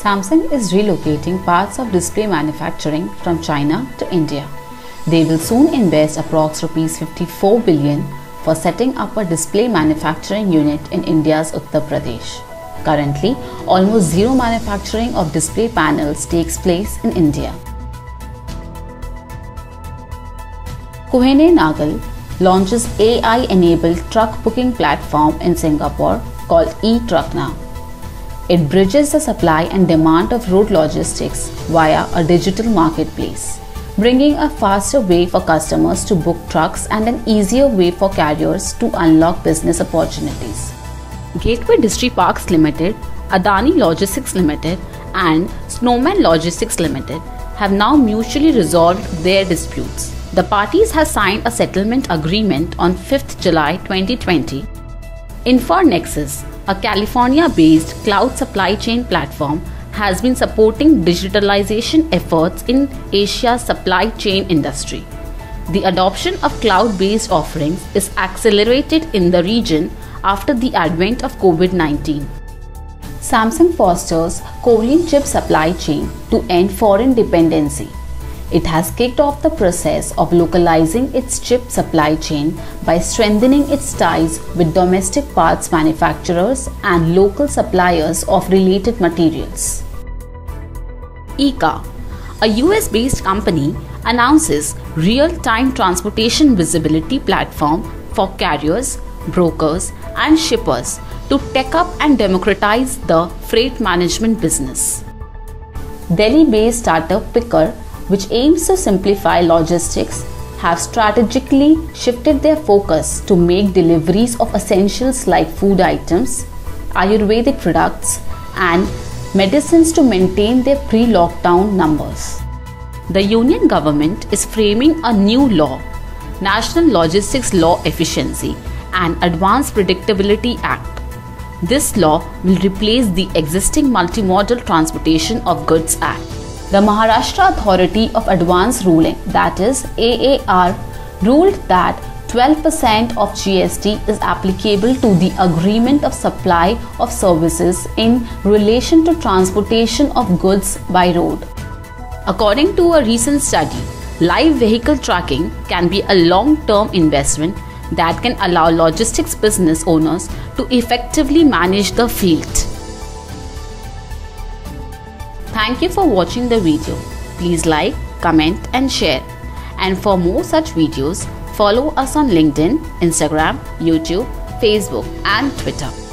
Samsung is relocating parts of display manufacturing from China to India. They will soon invest approx rupees 54 billion for setting up a display manufacturing unit in India's Uttar Pradesh. Currently, almost zero manufacturing of display panels takes place in India. Kuehne Nagel launches AI-enabled truck booking platform in Singapore called eTruckNow. It bridges the supply and demand of road logistics via a digital marketplace, bringing a faster way for customers to book trucks and an easier way for carriers to unlock business opportunities. Gateway Distriparks Limited, Adani Logistics Limited, and Snowman Logistics Limited have now mutually resolved their disputes. The parties have signed a settlement agreement on 5th July 2020. InforNexus, a California based cloud supply chain platform, has been supporting digitalization efforts in Asia's supply chain industry. The adoption of cloud based offerings is accelerated in the region after the advent of COVID 19. Samsung fosters Korean chip supply chain to end foreign dependency. It has kicked off the process of localizing its chip supply chain by strengthening its ties with domestic parts manufacturers and local suppliers of related materials. Eka, a US based company, announces real time transportation visibility platform for carriers, brokers, and shippers to tech up and democratize the freight management business. Delhi based startup Pickrr which aims to simplify logistics, have strategically shifted their focus to make deliveries of essentials like food items, Ayurvedic products, and medicines to maintain their pre lockdown numbers. The Union government is framing a new law, National Logistics Law Efficiency and Advanced Predictability Act. This law will replace the existing Multimodal Transportation of Goods Act. The Maharashtra Authority of Advance Ruling, that is AAR, ruled that 12% of GST is applicable to the agreement of supply of services in relation to transportation of goods by road. According to a recent study, live vehicle tracking can be a long term investment that can allow logistics business owners to effectively manage the field. Thank you for watching the video. Please like, comment and share. And for more such videos, follow us on LinkedIn, Instagram, YouTube, Facebook and Twitter.